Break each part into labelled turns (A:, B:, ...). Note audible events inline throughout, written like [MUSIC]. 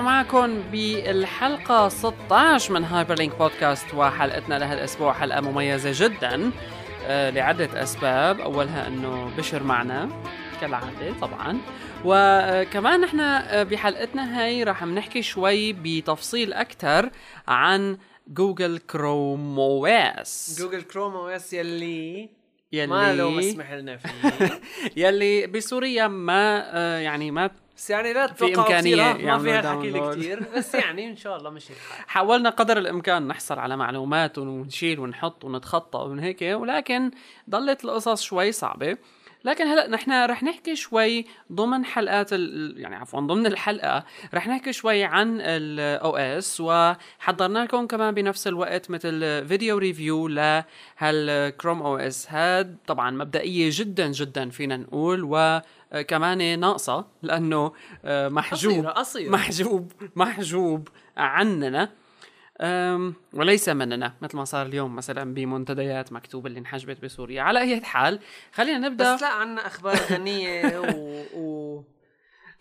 A: معكم بالحلقة 16 من هايبر لينك بودكاست وحلقتنا لهالأسبوع حلقة مميزة جدا آه، لعدة أسباب. أولها أنه بشر معنا كالعادة طبعا. وكمان نحن آه، بحلقتنا هاي رح نحكي شوي بتفصيل أكثر عن جوجل كروم OS.
B: جوجل كروم OS يلي
A: يلي
B: مالو مسموح لنا فيه. [LAUGHS]
A: يلي بسوريا ما آه، يعني ما
B: بس يعني لا
A: في
B: تتوقعوا
A: إمكانية
B: ما فيها حكي
A: download.
B: كثير بس يعني إن شاء الله مشي الحال. [LAUGHS]
A: حاولنا قدر الإمكان نحصل على معلومات ونشيل ونحط ونتخطى ومن هيك ولكن ضلت القصص شوي صعبة. لكن هلا نحن رح نحكي شوي ضمن حلقات ال... يعني عفوا ضمن الحلقة رح نحكي شوي عن ال OS وحضرنا لكم كمان بنفس الوقت مثل video review لهالكروم OS هاد طبعا مبدئية جدا جدا فينا نقول وكمان ناقصة لأنه آه، محجوب
B: قصيرة قصيرة.
A: محجوب محجوب عننا. وليس مننا مثل ما صار اليوم مثلا بمنتديات مكتوب اللي انحجبت بسوريا على أي حال خلينا نبدأ
B: بس لا عنا أخبار غنية و, و...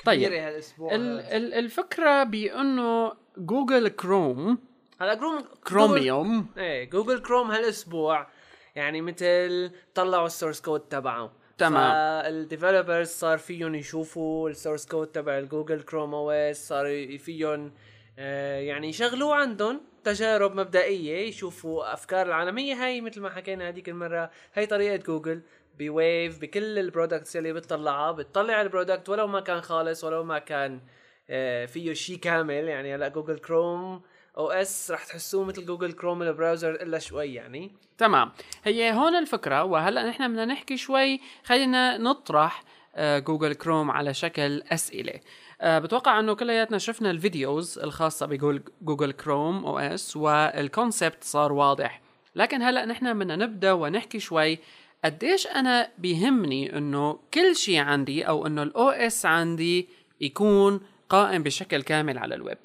A: طيب.
B: هالأسبوع
A: ال-. ال- الفكرة بأنه جوجل كروم
B: هلا كروم
A: كروميوم
B: إيه جوجل كروم هالأسبوع يعني مثل طلعوا ال source code تبعه
A: تمام.
B: فال developers صار فيهم يشوفوا ال source code تبع الجوجل كروم OS صار فيهم يعني يشغلوه عندهم تجارب مبدئية يشوفوا أفكار العالمية. هاي مثل ما حكينا هذيك المرة هاي طريقة جوجل بويف بكل ال products اللي بتطلعها بتطلع ال product ولو ما كان خالص ولو ما كان آه، فيه شيء كامل. يعني هلا جوجل كروم OS رح تحسوه مثل جوجل كروم ال browser إلا شوي يعني.
A: تمام. هي هون الفكرة وهلا نحن بدنا نحكي شوي خلينا نطرح آه، جوجل كروم على شكل أسئلة. آه، بتوقع إنه كلياتنا شفنا ال videos الخاصة بجوجل كروم OS وال concept صار واضح. لكن هلأ نحن بدنا نبدأ ونحكي شوي قديش أنا بيهمني إنه كل شيء عندي أو إنه ال OS عندي يكون قائم بشكل كامل على الويب.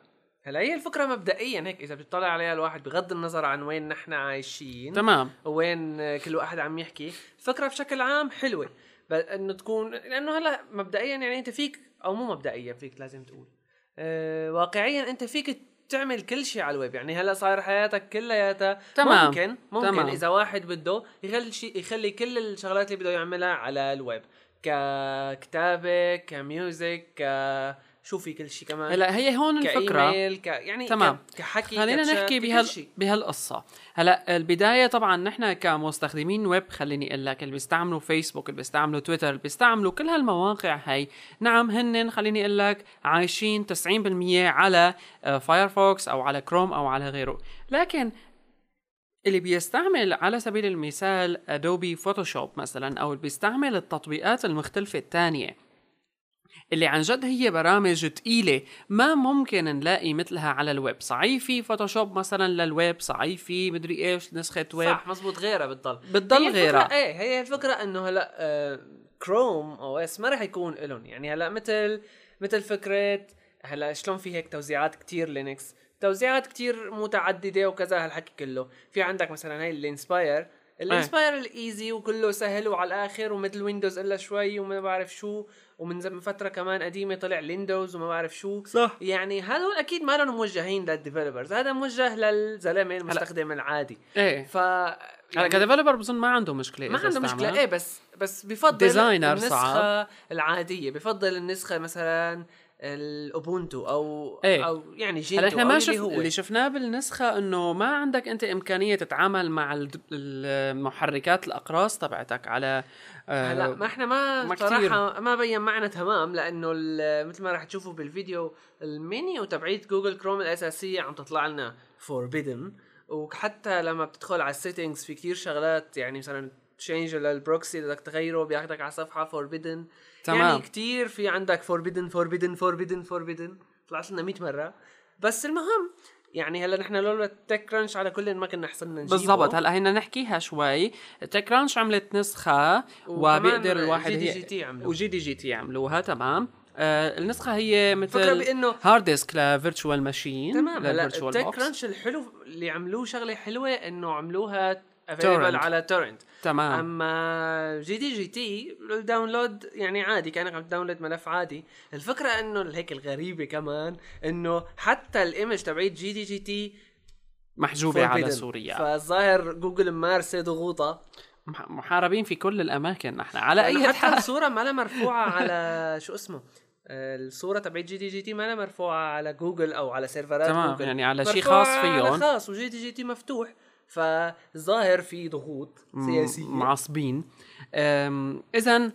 B: هلأ هي الفكرة مبدئيا هيك إذا بتطلع عليها الواحد بغض النظر عن وين نحن عايشين
A: تمام.
B: وين كل واحد عم يحكي الفكرة بشكل عام حلوة. انه تكون لأنه هلا مبدئيا يعني أنت فيك أو مو مبدئيا فيك لازم تقول أه واقعيا أنت فيك تعمل كل شيء على الويب يعني هلا صاير حياتك كلياتها
A: تمام.
B: ممكن ممكن
A: تمام.
B: إذا واحد بده يخلي شيء يخلي كل الشغلات اللي بده يعملها على الويب ككتابة كميوزك ك شو في كل شيء كمان.
A: هلا هي هون
B: الفكرة. ك... يعني
A: تمام.
B: كحكي
A: خلينا نحكي بهال. بهالقصة. هلا البداية طبعا نحن كمستخدمين ويب خليني أقول لك اللي بيستعملوا فيسبوك اللي بيستعملوا تويتر اللي بيستعملوا كل هالمواقع هي نعم هن خليني أقول لك عايشين 90% على آه، فايرفوكس أو على كروم أو على غيره. لكن اللي بيستعمل على سبيل المثال ادوبي فوتوشوب مثلا أو اللي بيستعمل التطبيقات المختلفة الثانية اللي عن جد هي برامج تقيلة. ما ممكن نلاقي مثلها على الويب. صحيح في فوتوشوب مثلا للويب صحيح في مدري إيش نسخة ويب.
B: صح مزبوط غيرها بتضل.
A: بتضل
B: هي الفكرة-
A: غيرها.
B: إيه هي الفكرة إنه هلأ آه كروم OS ما راح يكون لهم يعني هلأ مثل مثل فكرة هلأ شلون في هيك توزيعات كتير لينكس؟ توزيعات كتير متعددة وكذا هالحكي كله. في عندك مثلا هاي الانسباير الانسباير ال easy وكله سهل وعلى الآخر ومثل ويندوز إلا شوي وما بعرف شو ومن فترة كمان قديمة طلع ويندوز وما بعرف شو.
A: صح.
B: يعني هذول أكيد ما لهم موجهين لل developers هذا موجه للزلمة المستخدم العادي.
A: إيه.
B: ف
A: هلا
B: يعني
A: ك developer بظن ما عنده مشكلة
B: ما عنده. مشكلة. إيه بس بس بفضل النسخه
A: صعب.
B: العادية بفضل النسخة مثلا الأوبونتو أو
A: إيه.
B: أو يعني جينتو
A: هلا
B: إحنا
A: ما
B: اللي
A: شف
B: هو
A: اللي شفناه بالنسخة إنه ما عندك أنت إمكانية تتعامل مع المحركات الأقراص تبعتك على آه،
B: هلا ما إحنا ما,
A: ما.
B: صراحة ما بين معنا تمام لأنه مثل ما راح تشوفوا بالفيديو المنيو تبعيت جوجل كروم الاساسيه عم تطلع لنا forbidden وحتى لما بتدخل على ال settings في كتير شغلات يعني مثلا change لل proxy بدك تغيره بياخدك على صفحة forbidden
A: تمام.
B: يعني كتير في عندك forbidden forbidden forbidden forbidden طلعت لنا 100 مرة. بس المهم يعني هلا نحن لولا التك كرانش على كل ما كنا حصلنا نجيبه.
A: بالضبط. هلا هينا نحكيها شوي. تكرانش عملت نسخة
B: وكمان
A: وبيقدر الواحد
B: جي دي جي تي عملوه.
A: وجي دي جي تي عملوها. تمام. آه النسخة هي مثل
B: بإنه
A: hard disk ل virtual machine
B: تمام. هلا التك كرانش الحلو اللي عملوه شغلة حلوة إنه عملوها
A: available.
B: على تورنت
A: تمام.
B: أما جي دي جي تي ال download يعني عادي كانك عم ت download ملف عادي. الفكرة إنه هيك الغريبة كمان إنه حتى ال image تبعيت جي دي جي تي
A: محجوبة على. سوريا.
B: فالظاهر جوجل ممارسه ضغوطة.
A: مح- محاربين في كل الأماكن نحن على أي
B: حتى
A: حال.
B: الصورة ما لها مرفوعة [LAUGHS] على شو اسمه الصورة تبعت جي دي جي تي ما لها مرفوعة على جوجل أو على سيرفرات
A: تمام،
B: جوجل
A: يعني على شي
B: مرفوعة
A: خاص فيهم.
B: على خاص وجي دي جي تي مفتوح. فالظاهر في ضغوط سياسية.
A: معصبين. اذا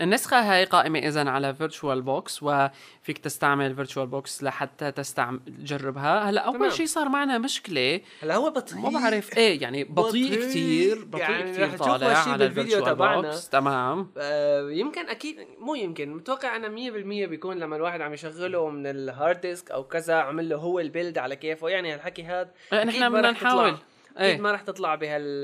A: النسخة هاي قائمة إذا على فيرتشوال بوكس وفيك تستعمل فيرتشوال بوكس لحتى تستعمل تجربها. هلا. أول شيء صار معنا مشكلة.
B: هلا هو بطيء.
A: ما بعرف إيه يعني بطيء
B: بطيء.
A: كثير بطيء
B: يعني تشوفوا
A: طالع على
B: ال
A: virtual
B: تبعنا.
A: تمام.
B: آه، يمكن أكيد مو يمكن. متوقع أنا 100% بيكون لما الواحد عم يشغله من ال hard disk أو كذا عمل له هو ال build على كيفه. يعني هالحكي هذا
A: إيه،
B: أكيد
A: نحن بدنا نحاول. إيه.
B: ما رح تطلع بهال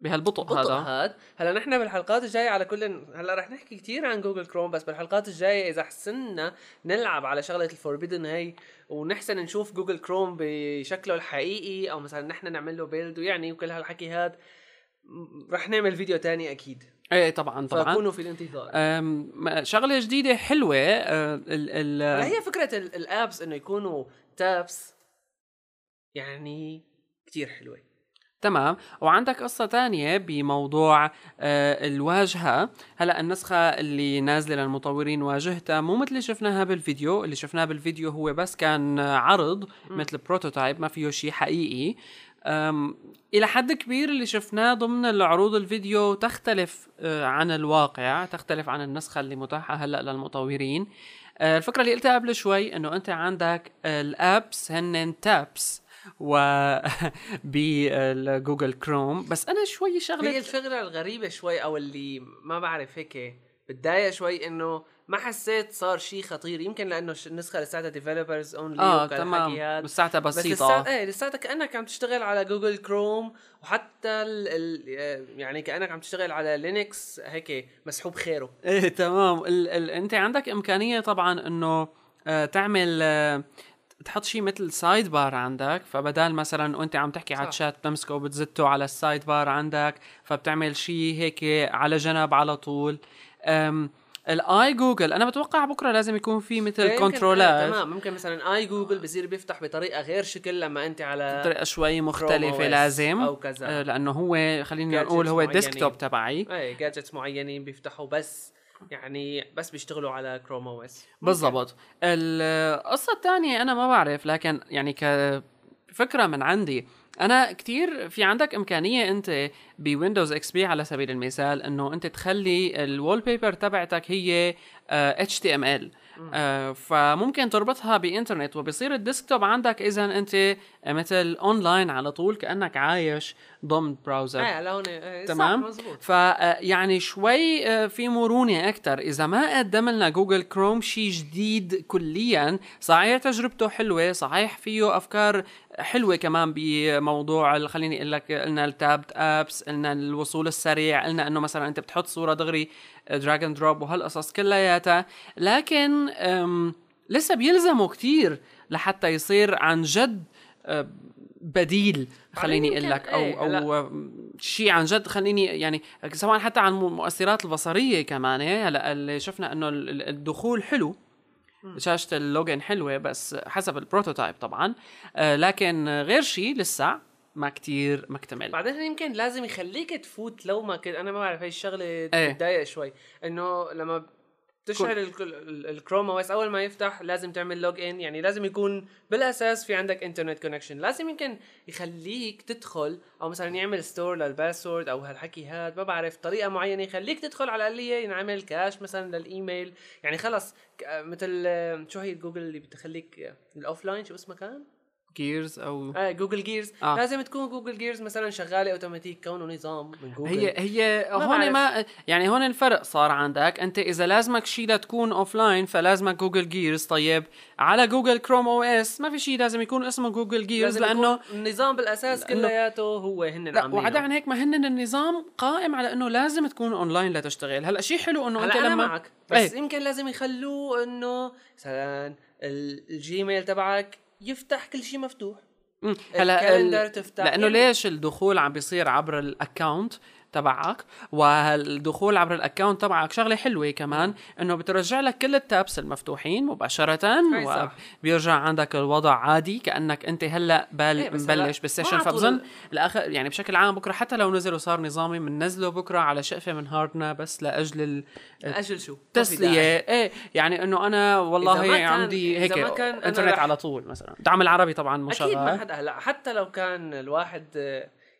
A: بهالبطء
B: بطء
A: هذا.
B: هذا. هلا نحن بالحلقات الجاية على كل هلا رح نحكي كثير عن جوجل كروم بس بالحلقات الجاية إذا حسنا نلعب على شغلة ال forbidden هي ونحسن نشوف جوجل كروم بشكله الحقيقي أو مثلا نحن نعمل له build ويعني وكل هالحكي هذا رح نعمل فيديو تاني أكيد.
A: إيه طبعا طبعا.
B: فكونوا في الانتظار.
A: شغلة جديدة حلوة أه، ال ال
B: هي فكرة ال- ال apps إنه يكونوا tabs يعني كتير حلوة.
A: تمام. وعندك قصة تانية بموضوع آه الواجهة. هلأ النسخة اللي نازلة للمطورين واجهتها مو مثل اللي شفناها بالفيديو. اللي شفناه بالفيديو هو بس كان عرض مثل prototype ما فيه شيء حقيقي. إلى حد كبير اللي شفناه ضمن العروض الفيديو تختلف آه عن الواقع تختلف عن النسخة اللي متاحة هلأ للمطورين. آه الفكرة اللي قلتها قبل شوي إنه أنت عندك ال apps هن tabs و [LAUGHS] بال Google Chrome. بس أنا شوي
B: هي
A: شغله
B: الفكرة الغريبة شوي أو اللي ما بعرف هيك بتضايق شوي إنه ما حسيت صار شيء خطير. يمكن لأنه النسخة لساتها developers only
A: آه تمام. بس ساعتها
B: بس
A: بسيطة.
B: لساتها إيه لساتها كانك عم تشتغل على Google Chrome وحتى ال ال يعني كانك عم تشتغل على Linux هيك مسحوب خيره.
A: إيه تمام. ال ال أنت عندك إمكانية طبعا إنه آه تعمل آه تحط شيء مثل side bar عندك فبدال مثلا وأنت عم تحكي على
B: صح.
A: الشات بتمسكه وبتزته على ال side bar عندك فبتعمل شيء هيك على جنب على طول أم ال iGoogle أنا بتوقع بكرة لازم يكون في مثل كنترولات
B: آه تمام ممكن مثلا iGoogle بصير بيفتح بطريقة غير شكل لما أنت على
A: بطريقة شوي
B: مختلفة
A: لازم
B: أو كذا.
A: آه، لأنه هو خلينا نقول هو
B: معينين.
A: ال desktop تبعي
B: اي gadgets معينين بيفتحوا بس يعني بس بيشتغلوا على Chrome OS
A: بالضبط. القصة الثانية أنا ما بعرف لكن يعني كفكرة من عندي أنا كتير في عندك إمكانية أنت ب Windows XP على سبيل المثال إنه أنت تخلي ال wallpaper تبعتك هي آه، HTML آه، فممكن تربطها بإنترنت وبصير ال desktop عندك. إذا أنت مثل أونلاين على طول كأنك عايش ضمن
B: browser إيه صح
A: تمام؟ فيعني شوي آه، في مرونة أكثر إذا ما قدم لنا Google Chrome شيء جديد كليا صحيح تجربته حلوة صحيح فيه أفكار حلوة كمان بموضوع خليني أقول لك قلنا ال tabbed apps قلنا الوصول السريع قلنا إنه مثلا أنت بتحط صورة دغري drag and drop وهالقصص كلياتها. لكن لسه بيلزموا كتير لحتى يصير عن جد أه، بديل خليني
B: أقول
A: لك أو
B: إيه،
A: أو شيء عن جد خليني يعني سواء حتى عن المؤثرات البصرية كمان إيه، هلأ اللي شفنا إنه ال- ال- الدخول حلو. شاشة ال login حلوة بس حسب ال prototype طبعا. آه لكن غير شيء لسه ما كتير مكتمل
B: بعدين يمكن لازم يخليك تفوت لو ما كنت أنا ما بعرف هاي الشغلة
A: إيه.
B: بتضايق شوي. إنه لما تشعل ال- ال- ال Chrome OS أول ما يفتح لازم تعمل log in يعني لازم يكون بالأساس في عندك internet connection لازم يمكن يخليك تدخل أو مثلا يعمل store لل password أو هالحكي هاد. ما بعرف طريقة معينة يخليك تدخل على الأقلية ينعمل cache مثلا للإيميل. يعني خلص مثل شو هي جوجل اللي بتخليك ال offline شو اسمها كان؟
A: Gears أو
B: آه Google Gears
A: آه.
B: آه. لازم تكون Google Gears مثلا شغالة اوتوماتيك كونه نظام من جوجل
A: هي هي
B: ما
A: هون. ما يعني هون الفرق صار عندك أنت إذا لازمك شيء لتكون offline فلازمك Google Gears طيب على Google Chrome OS ما في شيء لازم يكون اسمه Google Gears
B: لازم
A: لأنه
B: يكون النظام
A: بالأساس
B: كلياته هو هن
A: لا. وعدا عن هيك ما هن النظام قائم على إنه لازم تكون اونلاين لتشتغل هلأ شيء حلو إنه
B: أنت أنا
A: لما
B: معك بس
A: إيه.
B: يمكن لازم يخلوه إنه مثلا ال- ال Gmail تبعك يفتح كل شيء مفتوح.
A: هلا ال calendar
B: تفتح.
A: لأنه
B: يعني-
A: ليش الدخول عم بيصير عبر ال account تبعك والدخول عبر ال account تبعك شغلة حلوة كمان إنه بترجع لك كل ال tabs
B: المفتوحين مباشرة.
A: وبيرجع عندك الوضع عادي كأنك أنت هلأ بال
B: إيه،
A: مبلش بال
B: session. على طول
A: فبظن
B: ال-
A: الآخر يعني بشكل عام بكرة حتى لو نزل وصار نظامي بننزله بكرة على شقفة من hard نا بس لأجل ال-
B: أجل شو؟
A: التسلية.
B: داعي.
A: إيه يعني إنه أنا
B: إذا
A: والله
B: ما كان-
A: عندي هيك
B: إذا ما كان أنا إنترنت
A: على طول مثلا. دعم العربي طبعا مو
B: أكيد ما حدا هلأ حتى لو كان الواحد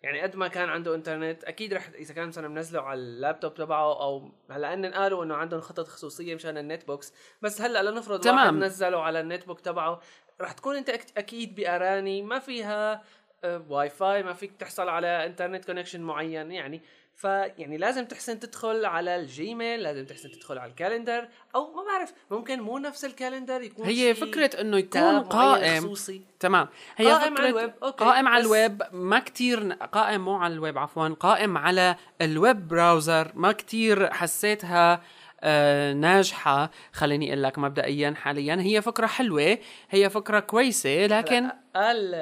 B: يعني قد ما كان عنده انترنت أكيد رح إذا كان مثلا منزله على اللابتوب تبعه أو هلأ ان قالوا إنه عندهم خطط خصوصية مشان ال netbooks بس هلأ لنفرض
A: تمام.
B: واحد نزله على ال netbook تبعه رح تكون أنت أكيد بأراني ما فيها آه، واي فاي ما فيك تحصل على internet connection معين يعني فيعني لازم تحسن تدخل على ال Gmail لازم تحسن تدخل على ال calendar أو ما بعرف ممكن مو نفس ال calendar يكون
A: هي
B: شي
A: فكرة إنه يكون قائم.
B: خصوصي.
A: تمام. هي
B: قائم على ال web، okay،
A: قائم على الويب ما كتير قائم مو على الويب عفوا قائم على ال web browser ما كتير حسيتها آه ناجحة خليني أقول لك مبدئيا حاليا. هي فكرة حلوة هي فكرة كويسة لكن
B: قال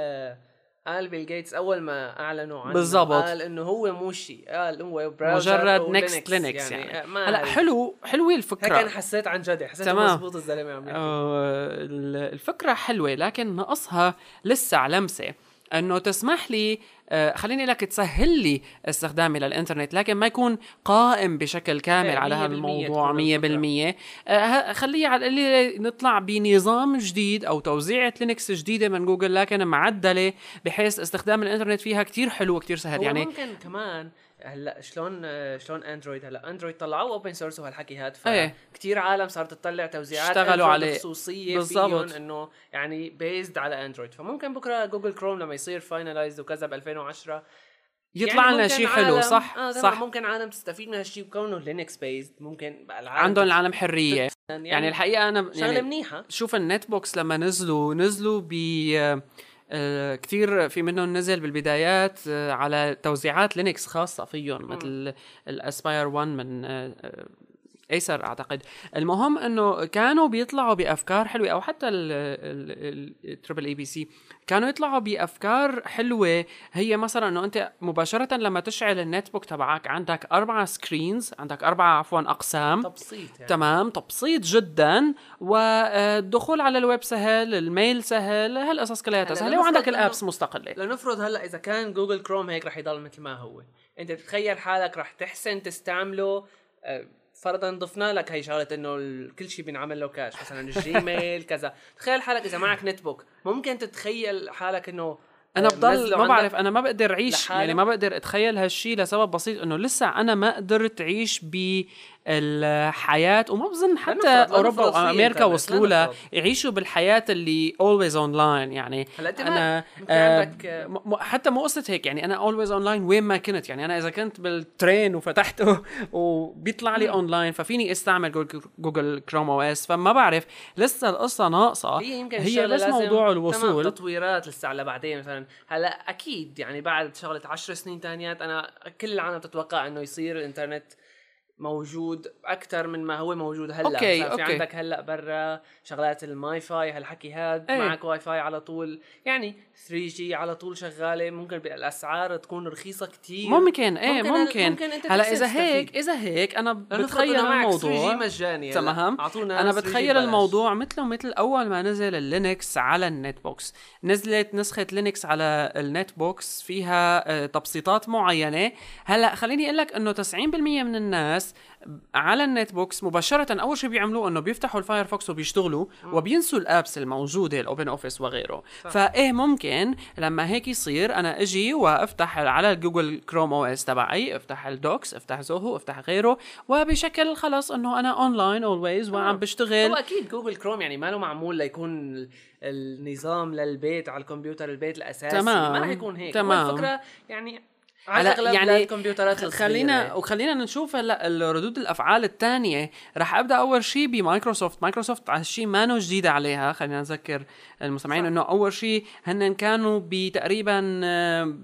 B: قال Bill Gates أول ما أعلنوا عنه
A: بالضبط.
B: قال إنه هو مو شيء قال هو browser
A: مجرد next Linux يعني, يعني.
B: ما
A: هلا حلو حلوة
B: هيك
A: الفكرة
B: أنا حسيت عن جد حسيت
A: تمام.
B: مزبوط الزلمة عم يحكي
A: ال- الفكرة حلوة لكن ناقصها لسه لمسة أنه تسمح لي آه، خليني لك تسهل لي استخدامي للإنترنت لكن ما يكون قائم بشكل كامل على
B: 100%
A: هذا الموضوع
B: تكون
A: 100% آه، ه- خليه على القليل نطلع بنظام جديد أو توزيعة لينكس جديدة من جوجل لكن معدلة بحيث استخدام الإنترنت فيها كتير حلو وكتير سهل. يعني
B: ممكن كمان هلا شلون شلون اندرويد هلا؟ اندرويد طلعوا open source وهالحكي هاد
A: إيه.
B: فكتير عالم صارت تطلع توزيعات
A: اشتغلوا عليه.
B: خصوصية
A: بالضبط.
B: إنه يعني based على اندرويد فممكن بكرة جوجل كروم لما يصير finalized وكذا ب 2010
A: يطلع
B: يعني
A: لنا شيء حلو صح؟
B: آه
A: صح.
B: ممكن عالم تستفيد من هالشيء بكونه لينكس based ممكن بقى العالم
A: عندهم العالم حرية.
B: يعني,
A: يعني الحقيقة أنا
B: شغلة
A: يعني
B: منيحة.
A: شوف ال netbooks لما نزلوا نزلوا ب آه، كثير في منهم نزل بالبدايات آه، على توزيعات لينكس خاصة فيهم مثل الاسباير 1 من آه، آه، ايسر أعتقد. المهم إنه كانوا بيطلعوا بأفكار حلوة أو حتى ال Triple E PC كانوا يطلعوا بأفكار حلوة. هي مثلا إنه أنت مباشرة لما تشعل ال netbook تبعك عندك اربعه screens عندك اربعه عفوا أقسام.
B: تبسيط يعني.
A: تمام تبسيط جدا. والدخول على الويب سهل ال mail سهل هالقصص كلها سهلة وعندك ال
B: apps
A: مستقلة.
B: لنفرض هلأ إذا كان جوجل كروم هيك رح يضل مثل ما هو. أنت بتتخيل حالك رح تحسن تستعمله آه، فرضا ضفنا لك هي شغلة إنه كل شيء بينعمل له cache مثلا [LAUGHS] الجيميل كذا تخيل حالك إذا معك netbook ممكن تتخيل حالك إنه
A: أنا
B: آه،
A: بضل
B: منزله
A: ما بعرف أنا ما بقدر
B: أعيش؟
A: يعني ما بقدر أتخيل هالشيء لسبب بسيط إنه لسه أنا ما قدرت أعيش بالحياة وما بظن حتى أوروبا
B: وأمريكا
A: وصلوا لها. يعيشوا بالحياة اللي always online يعني
B: أنا
A: آه حتى مو قصه هيك يعني أنا always online وين ما كنت يعني أنا إذا كنت بال train وفتحته [LAUGHS] وبيطلع لي اونلاين ففيني أستعمل جوجل- كروم OS فما بعرف لسه القصة ناقصة.
B: هي يمكن
A: هي
B: الشغلة
A: بس موضوع الوصول.
B: تطويرات لسه على بعدين مثلا. هلا أكيد يعني بعد شغلة عشر سنين تانيات أنا كل العالم تتوقع إنه يصير الإنترنت موجود أكثر من ما هو موجود هلأ
A: okay،
B: مثلاً في
A: okay.
B: عندك هلأ برا شغلات ال MiFi هالحكي هاد
A: إيه.
B: معك واي فاي على طول يعني 3G على طول شغالة ممكن الأسعار تكون رخيصة كتير
A: ممكن إيه
B: ممكن-
A: ممكن,
B: ممكن أنت هلأ
A: إذا هيك. إذا هيك
B: أنا
A: بتخيل
B: إنه معك 3G
A: الموضوع
B: مجاني.
A: تمام أنا
B: 3G
A: بتخيل. الموضوع مثله مثل أول ما نزل اللينكس على ال netbooks نزلت نسخة لينكس على ال netbooks فيها آه، تبسيطات معينة هلأ خليني أقول لك إنه 90% من الناس على ال netbooks مباشرة. أول شيء بيعملوه إنه بيفتحوا الفايرفوكس وبيشتغلوا وبينسوا ال apps الموجودة الأوبن أوفيس وغيره. فايه ممكن لما هيك يصير أنا إجي وأفتح على الجوجل كروم OS تبعي أفتح ال Docs أفتح زوهو أفتح غيره وبشكل خلص إنه أنا online always وعم
B: هو
A: بشتغل
B: أكيد جوجل كروم يعني ما له معمول ليكون ال- النظام للبيت على الكمبيوتر البيت الأساسي.
A: تمام،
B: ما رح يكون هيك.
A: تمام.
B: هو الفكرة يعني على
A: يعني
B: الكمبيوترات الصغيرة.
A: خلينا وخلينا نشوف هلا الردود الأفعال الثانية رح أبدأ أول شيء بمايكروسوفت مايكروسوفت على الشيء ما جديدة عليها خلينا نذكر المستمعين. إنه أول شيء هن كانوا بتقريبا آه،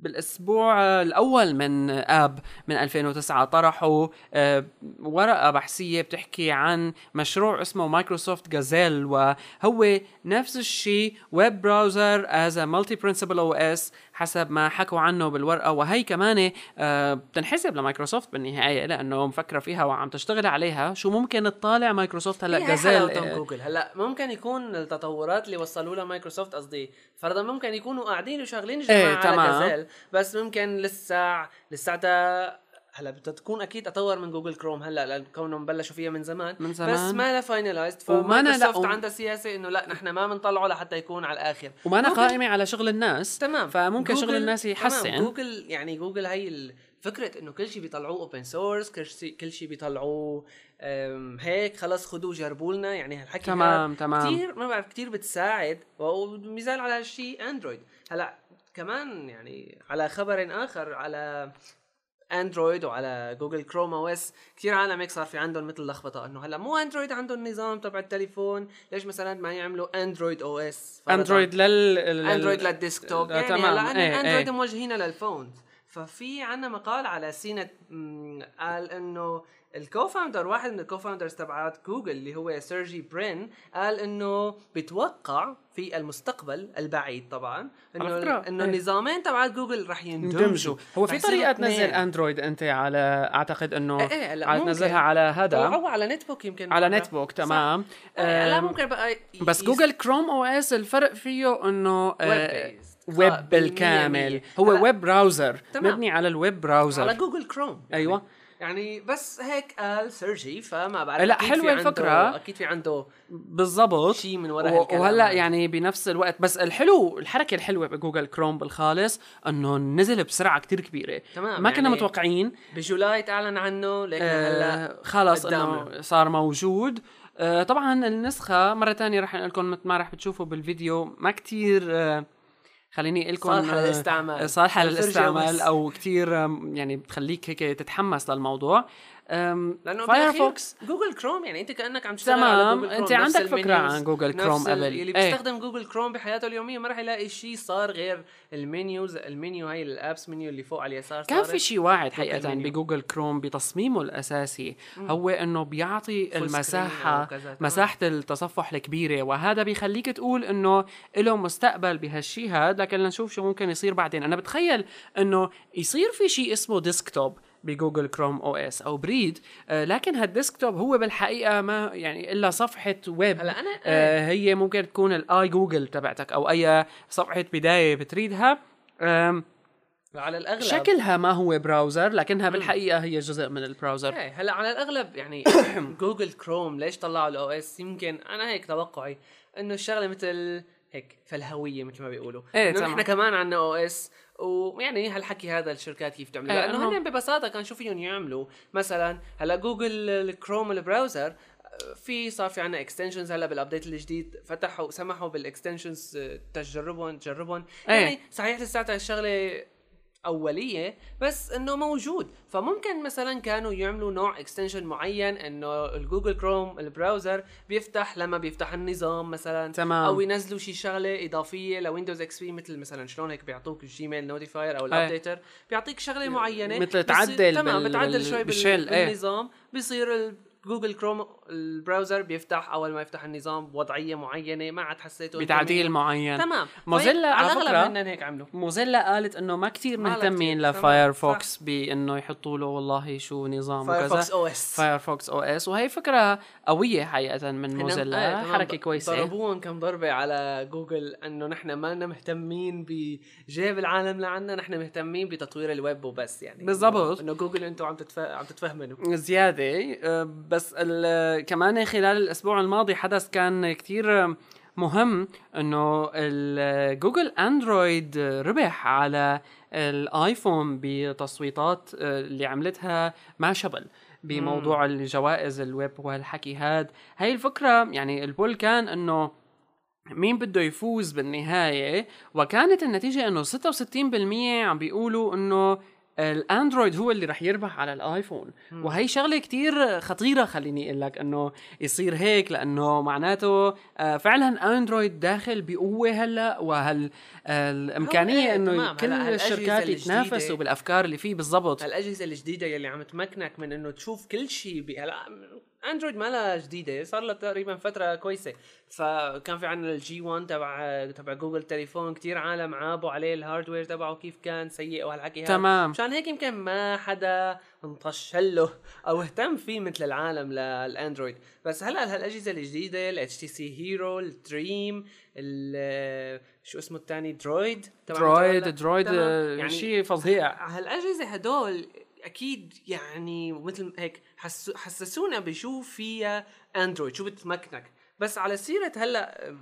A: بالأسبوع الأول من آب من 2009 طرحوا آه، ورقة بحثية بتحكي عن مشروع اسمه مايكروسوفت Gazelle وهو نفس الشيء web browser as multi-principal OS حسب ما حكوا عنه بالورقة. وهي كمان آه، بتنحسب لمايكروسوفت بالنهاية لأنه مفكرة فيها وعم تشتغل عليها. شو ممكن تطالع مايكروسوفت هلأ؟
B: آه جوجل. هلأ ممكن يكون التطورات اللي وصلوا لها مايكروسوفت قصدي فرضا ممكن يكونوا قاعدين وشغالين جماعة
A: إيه
B: على Gazelle بس ممكن لسه لساتها هلا بدها تكون أكيد أطور من جوجل كروم هلا لأن كونهم بلشوا فيها من زمان.
A: من زمان.
B: بس ما لها finalized فمايكروسوفت عندها سياسة إنه لا نحن ما بنطلعه لحتى يكون على الآخر.
A: وما قائمة على شغل الناس
B: تمام.
A: فممكن شغل الناس يحسن.
B: تمام. جوجل يعني جوجل هي فكرة إنه كل شيء بيطلعوه open source كل شيء كل شيء بيطلعوه هيك خلص خذوه جربوا لنا يعني هالحكي
A: تمام تمام.
B: كثير ما بعرف كثير بتساعد. ومثال على هالشيء اندرويد هلا كمان يعني على خبر آخر على اندرويد وعلى جوجل كروم OS. كثير عالم هيك صار في عندهم مثل لخبطة إنه هلأ مو اندرويد عندهم النظام تبع التليفون. ليش مثلا ما يعملوا اندرويد OS؟
A: اندرويد لل
B: اندرويد لل desktop. يعني
A: تمام.
B: هلا
A: إيه
B: اندرويد
A: إيه.
B: موجهينها لل phones ففي عنا مقال على CNET قال إنه ال co-founder واحد من ال co-founders تبعات جوجل اللي هو سيرجي برين قال إنه بتوقع في المستقبل البعيد طبعا إنه إنه
A: إيه.
B: النظامين تبعات جوجل رح يندمجوا.
A: هو في طريقة تنزل أندرويد أنت على أعتقد إنه
B: إيه إيه
A: على تنزلها على هذا.
B: أو على netbook يمكن
A: على نت بوك تمام.
B: آه لا ممكن بقى
A: بس جوجل كروم OS الفرق فيه إنه آه ويب بالكامل. هو web browser مبني على ال web browser
B: على جوجل كروم
A: يعني أيوه.
B: يعني بس هيك قال سيرجي فما بعرف
A: لا حلوة الفكرة.
B: أكيد في عنده
A: بالضبط.
B: شيء من وراء
A: الكلام وهلأ يعني بنفس الوقت بس الحلو الحركة الحلوة بجوجل كروم بالخالص إنه نزل بسرعة كتير كبيرة.
B: تمام
A: ما كنا يعني متوقعين.
B: بجولاي تعلن عنه لكن
A: آه هلأ خلص إنه صار موجود. آه طبعا النسخة مرة تانية رح نقول لكم مثل ما رح بتشوفوا بالفيديو ما كتير آه خليني أقول لكم
B: صالحة للاستعمال.
A: صالحة للاستعمال أو كثير يعني بتخليك هيك تتحمس للموضوع.
B: لأنه فايرفوكس جوجل كروم يعني أنت كأنك عم
A: تشتغل على جوجل كروم أنت عندك فكرة عن جوجل كروم قبل.
B: اللي إيه. بيستخدم جوجل كروم بحياته اليومية ما راح يلاقي شيء صار غير ال menus. المنيو هاي ال apps menu اللي فوق على اليسار
A: كان في شيء واحد حقيقه بجوجل كروم بتصميمه الأساسي مم. هو إنه بيعطي المساحة مساحة التصفح الكبيرة وهذا بيخليك تقول إنه له مستقبل بهالشيء هذا لكن لنشوف شو ممكن يصير بعدين. أنا بتخيل إنه يصير في شيء اسمه desktop بجوجل كروم OS أو بريد. آه لكن هال desktop هو بالحقيقة ما يعني إلا صفحة ويب.
B: هلا أنا
A: آه هي ممكن تكون ال iGoogle تبعتك أو أي صفحة بداية بتريدها.
B: على الأغلب.
A: شكلها ما هو browser لكنها بالحقيقة هي جزء من ال
B: browser. إيه هلا على الأغلب يعني [COUGHS] جوجل كروم ليش طلعوا ال OS؟ يمكن أنا هيك توقعي إنه الشغلة مثل هيك في الهوية مثل ما بيقولوا.
A: إيه
B: إنه نحن كمان عندنا OS ويعني هالحكي هذا الشركات كيف تعمل
A: إيه،
B: لأنه هن ببساطة كان شو فيهم يعملوا؟ مثلا هلا جوجل الكروم ال browser في صار في عنا extensions هلا بال update الجديد فتحوا سمحوا بال extensions تجربهم تجربهم.
A: إيه.
B: يعني صحيح لساتها الشغلة أولية بس إنه موجود. فممكن مثلا كانوا يعملوا نوع extension معين إنه الجوجل كروم ال browser بيفتح لما بيفتح النظام مثلا
A: تمام.
B: أو ينزلوا شي شغلة إضافية لويندوز XP مثل مثلا شلون هيك بيعطوك الجيميل notifier أو ال updater بيعطيك شغلة معينة
A: مثل تعدل
B: تمام بتعدل شوي
A: بال shell
B: بالنظام بيصير جوجل كروم ال browser بيفتح أول ما يفتح النظام بوضعيه معينة ما عاد حسيته
A: بتعديل معين.
B: تمام.
A: موزيلا على
B: فكرة هن هيك عملوا.
A: موزيلا قالت إنه ما كثير مهتمين لفايرفوكس بإنه يحطوا له والله شو نظام وكذا.
B: فايرفوكس OS
A: فايرفوكس OS وهي فكرة قوية حقيقة من موزيلا. حركة كويسة.
B: ضربوهم كم ضربة على جوجل إنه نحن ما لنا مهتمين بجيب العالم لعنا نحن مهتمين بتطوير الويب وبس يعني.
A: بالضبط.
B: إنه جوجل أنتم عم تتف... عم تتفهمنوا.
A: زيادة. بس كمان خلال الأسبوع الماضي حدث كان كتير مهم إنه جوجل اندرويد ربح على الايفون بتصويتات اللي عملتها ماشابل بموضوع الجوائز الويب وهالحكي هاد. هاي الفكرة يعني ال poll كان إنه مين بده يفوز بالنهاية؟ وكانت النتيجة إنه 66% عم بيقولوا إنه الأندرويد هو اللي رح يربح على الآيفون. وهي شغلة كتير خطيرة خليني أقول لك إنه يصير هيك لأنه معناته آه، فعلا أندرويد داخل بقوة هلأ وهال آه، الإمكانية
B: إيه، إنه.
A: كل الشركات يتنافسوا بالأفكار اللي فيه بالضبط.
B: الاجهزه الجديدة يلي عم تمكنك من إنه تشوف كل شيء اندرويد ما لها جديدة صار لها تقريبا فترة كويسة فكان في عندنا ال G1 تبع تبع جوجل تليفون كتير عالم عابوا عليه ال hardware تبعه كيف كان سيء وهالحكي هذا
A: تمام.
B: مشان هيك يمكن ما حدا انطش له أو اهتم فيه مثل العالم للاندرويد بس هلأ هالاجهزه الجديدة ال HTC Hero ال Dream ال- شو اسمه الثاني Droid
A: Droid.
B: Droid.
A: آه،
B: يعني
A: شيء فظيع
B: هالأجهزة هدول أكيد يعني مثل هيك حسسونا بشو فيها أندرويد شو بتمكنك. بس على سيرة هلأ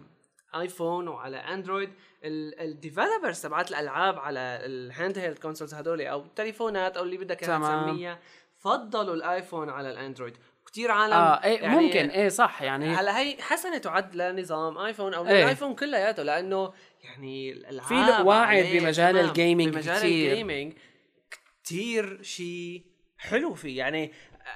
B: آيفون وعلى أندرويد ال developers تبعت الألعاب على ال handheld consoles هدول أو التليفونات أو اللي بدك. تسميها فضلوا الآيفون على الأندرويد. كثير عالم.
A: آه إيه
B: يعني
A: ممكن. إيه صح يعني
B: هلأ هي حسنة تعد لنظام آيفون أو
A: إيه.
B: الايفون كلياته لأنه يعني الألعاب
A: في واعد بمجال
B: ال
A: gaming
B: بمجال.
A: ال
B: gaming كتير شيء حلو فيه يعني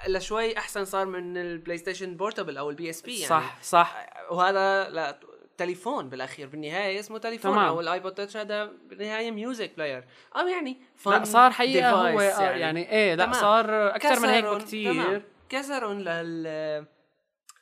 B: لشوي أحسن صار من البلاي ستيشن portable أو ال PSP يعني
A: صح صح
B: وهذا لا تليفون بالأخير بالنهاية اسمه تليفون
A: تمام.
B: أو الآيبود touch هذا بالنهاية music player أو يعني
A: لا صار حقيقة هو
B: device
A: يعني, يعني إيه لا. صار أكثر من هيك بكثير.
B: كسرون لل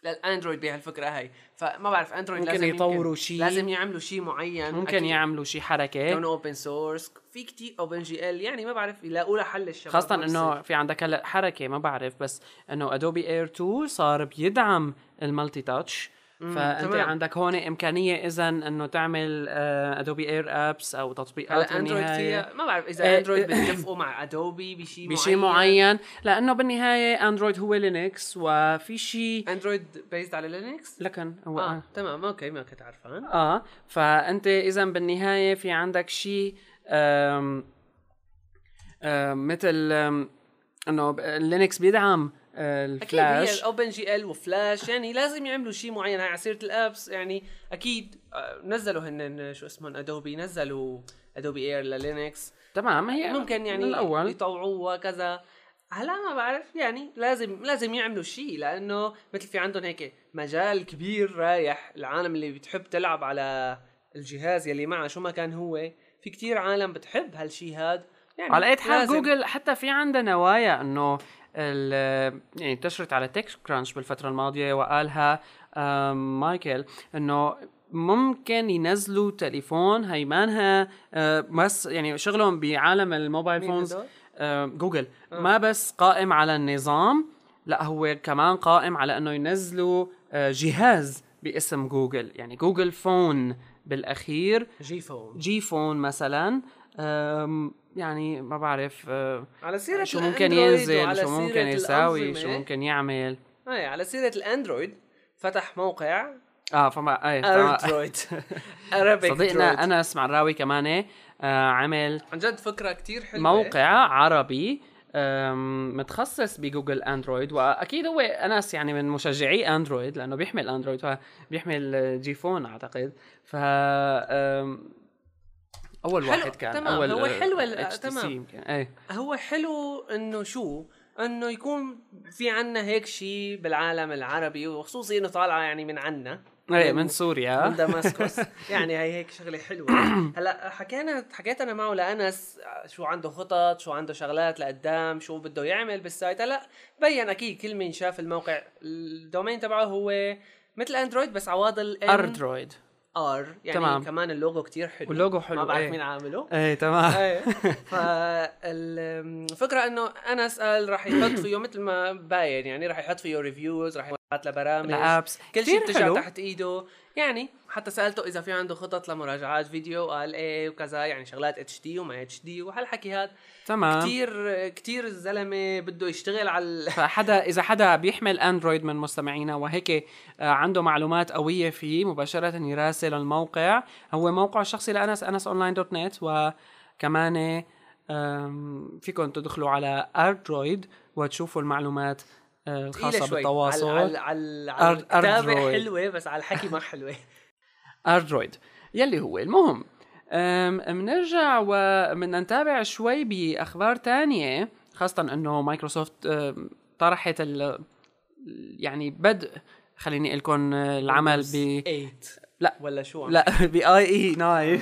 B: للاندرويد بهالفكرة هاي. فما بعرف اندرويد
A: ممكن
B: لازم
A: يطوروا شيء.
B: لازم يعملوا شيء معين.
A: ممكن
B: أكيد.
A: يعملوا شيء حركة.
B: كونه open source في كتير OpenGL يعني ما بعرف يلاقوا لها حل الشباب
A: خاصة
B: نفس
A: إنه في عندك هلأ حركة ما بعرف بس إنه ادوبي Air 2 صار بيدعم ال multi-touch. فأنت
B: تمام.
A: عندك هون إمكانية اذا إنه تعمل ادوبي Air apps أو تطبيقات
B: اندرويد فيها ما بعرف
A: إذا
B: اندرويد
A: إيه.
B: بيتفقوا مع ادوبي بشيء
A: بشيء معين لأنه بالنهاية اندرويد هو لينكس وفي شيء
B: اندرويد بيزد على لينكس
A: لكن هو
B: آه
A: آه.
B: تمام أوكي ما كنت عارفان
A: آه فأنت اذا بالنهاية في عندك شيء مثل إنه لينكس بيدعم آه،
B: أكيد هي
A: الفلاش
B: الاوبن جي ال وفلاش يعني لازم يعملوا شيء معين. هاي على سيرة الأبس يعني أكيد آه، نزلوا هن شو اسمهم أدوبي نزلوا أدوبي Air للينكس.
A: تمام هي
B: ممكن يعني
A: الأول
B: يطوعوه وكذا. هلا ما بعرف يعني لازم لازم يعملوا شيء لأنه مثل في عندهم هيك مجال كبير رايح العالم اللي بتحب تلعب على الجهاز يلي معه شو ما كان هو. في كتير عالم بتحب هالشيء هاد. يعني
A: على أي حال. جوجل حتى في عندها نوايا إنه يعني انتشرت على TechCrunch بالفترة الماضية وقالها مايكل إنه ممكن ينزلوا تليفون هيمانها آه، بس يعني شغلهم بعالم
B: ال
A: mobile
B: phones؟
A: آه، جوجل. ما بس قائم على النظام لا هو كمان قائم على إنه ينزلوا آه، جهاز باسم جوجل. يعني جوجل phone بالأخير.
B: G phone.
A: G phone مثلا. يعني ما بعرف آه،
B: على سيرة
A: شو ممكن ينزل شو ممكن يساوي شو ممكن يعمل.
B: اي على سيرة الأندرويد فتح موقع
A: آه فما اي فما
B: اردرويد [LAUGHS] Arabic
A: صديقنا. انس معراوي كمان آه عمل
B: عن جد فكرة كتير حلوة.
A: موقع عربي متخصص بجوجل أندرويد وأكيد هو انس يعني من مشجعي أندرويد لأنه بيحمل أندرويد فبيحمل G phone أعتقد. ف أول
B: حلو،
A: واحد كان
B: تمام،
A: أول
B: هو حلو ال- تمام.
A: إيه
B: هو حلو إنه شو؟ إنه يكون في عنا هيك شيء بالعالم العربي وخصوصي إنه طالعة يعني من عنا.
A: إيه من سوريا.
B: من Damascus [LAUGHS] يعني هي هيك شغلة حلوة. [COUGHS] هلأ حكينا حكيت أنا معه لأنس شو عنده خطط شو عنده شغلات لقدام شو بده يعمل بال site. هلأ بين أكيد كل من شاف الموقع ال domain تبعه هو مثل اندرويد بس عواضل
A: اردرويد
B: R يعني
A: تمام.
B: كمان اللوجو كتير حلو
A: واللوجو حلو،
B: ما بعرف
A: إيه.
B: مين عامله
A: إيه تمام
B: إيه [LAUGHS] فالفكرة إنه انس قال راح يحط فيه مثل ما باين يعني راح يحط فيه reviews راح يحط له برامج.
A: ال
B: apps.
A: كل
B: شيء بتجي. تحت إيده. يعني حتى سألته إذا في عنده خطط لمراجعات فيديو قال إيه وكذا يعني شغلات اتش دي وما اتش دي وهالحكي هذا
A: تمام.
B: كثير كثير الزلمة بده يشتغل على [LAUGHS]
A: فحدا إذا حدا بيحمل اندرويد من مستمعينا وهيك آه، عنده معلومات قوية فيه مباشرة يراسل الموقع. هو موقع شخصي لأنس أنس online dot net وكمان فيكم تدخلوا على اردرويد وتشوفوا المعلومات آه،
B: شوي.
A: بالتواصل.
B: على على, على
A: الكتابة.
B: حلوة بس على الحكي ما حلوة. [LAUGHS]
A: اردرويد يلي هو. المهم بنرجع وبدنا نتابع شوي بأخبار تانية خاصة إنه مايكروسوفت طرحت ال يعني بدء خليني أقول لكم العمل ب
B: 8
A: لا.
B: ولا شو
A: لا [LAUGHS] ب IE 9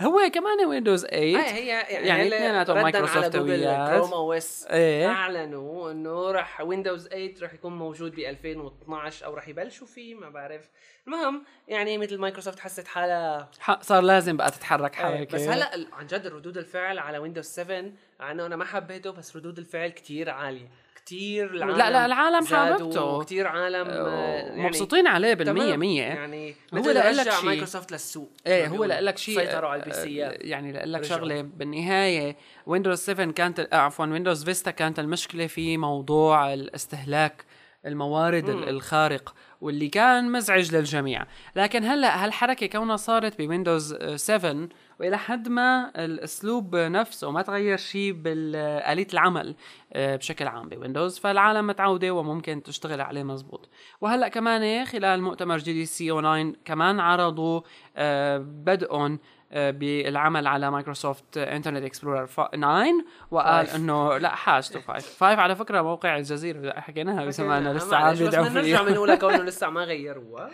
A: [LAUGHS] هو كمان ويندوز 8
B: هاي هي يعني,
A: يعني اثنيناتهم مايكروسوفت هويات.
B: كروم OS
A: إيه.
B: أعلنوا إنه راح ويندوز 8 راح يكون موجود ب 2012 أو راح يبلشوا فيه ما بعرف. المهم يعني مثل مايكروسوفت حست حالها
A: صار لازم بقى تتحرك
B: إيه،
A: حركة
B: بس هلا عن جد ردود الفعل على ويندوز 7 مع إنه أنا ما حبيته بس ردود الفعل كتير عالية. كتير العالم
A: لا لا العالم حاببته
B: كتير عالم آه، يعني
A: مبسوطين عليه بالمية. مية
B: يعني
A: هو لقلك
B: رجع
A: شي.
B: مايكروسوفت للسوق إيه
A: هو
B: بيقولوا.
A: لك شيء
B: سيطروا على ال PC ات
A: يعني لك
B: رجعوا.
A: شغلة بالنهاية ويندوز 7 كانت آه، عفوا ويندوز فيستا كانت المشكلة في موضوع الاستهلاك الموارد
B: مم.
A: ال- الخارق واللي كان مزعج للجميع لكن هلا هالحركة كونها صارت بويندوز آه، 7 وإلى حد ما الأسلوب نفسه ما تغير شيء بالآلية العمل آه، بشكل عام بويندوز فالعالم متعودة وممكن تشتغل عليه مزبوط وهلا كمان خلال مؤتمر GDC أو 9 كمان عرضوا آه، بدء آه، بالعمل على مايكروسوفت انترنت اكسبلورر. 9 وقال. إنه لا حاجته 5 5 على فكرة موقع الجزيره حكيناها
B: حكينا،
A: لسه عم يدعوا
B: بدنا نرجع
A: فيه
B: بنقولها كونه [LAUGHS] لسه ما غيروها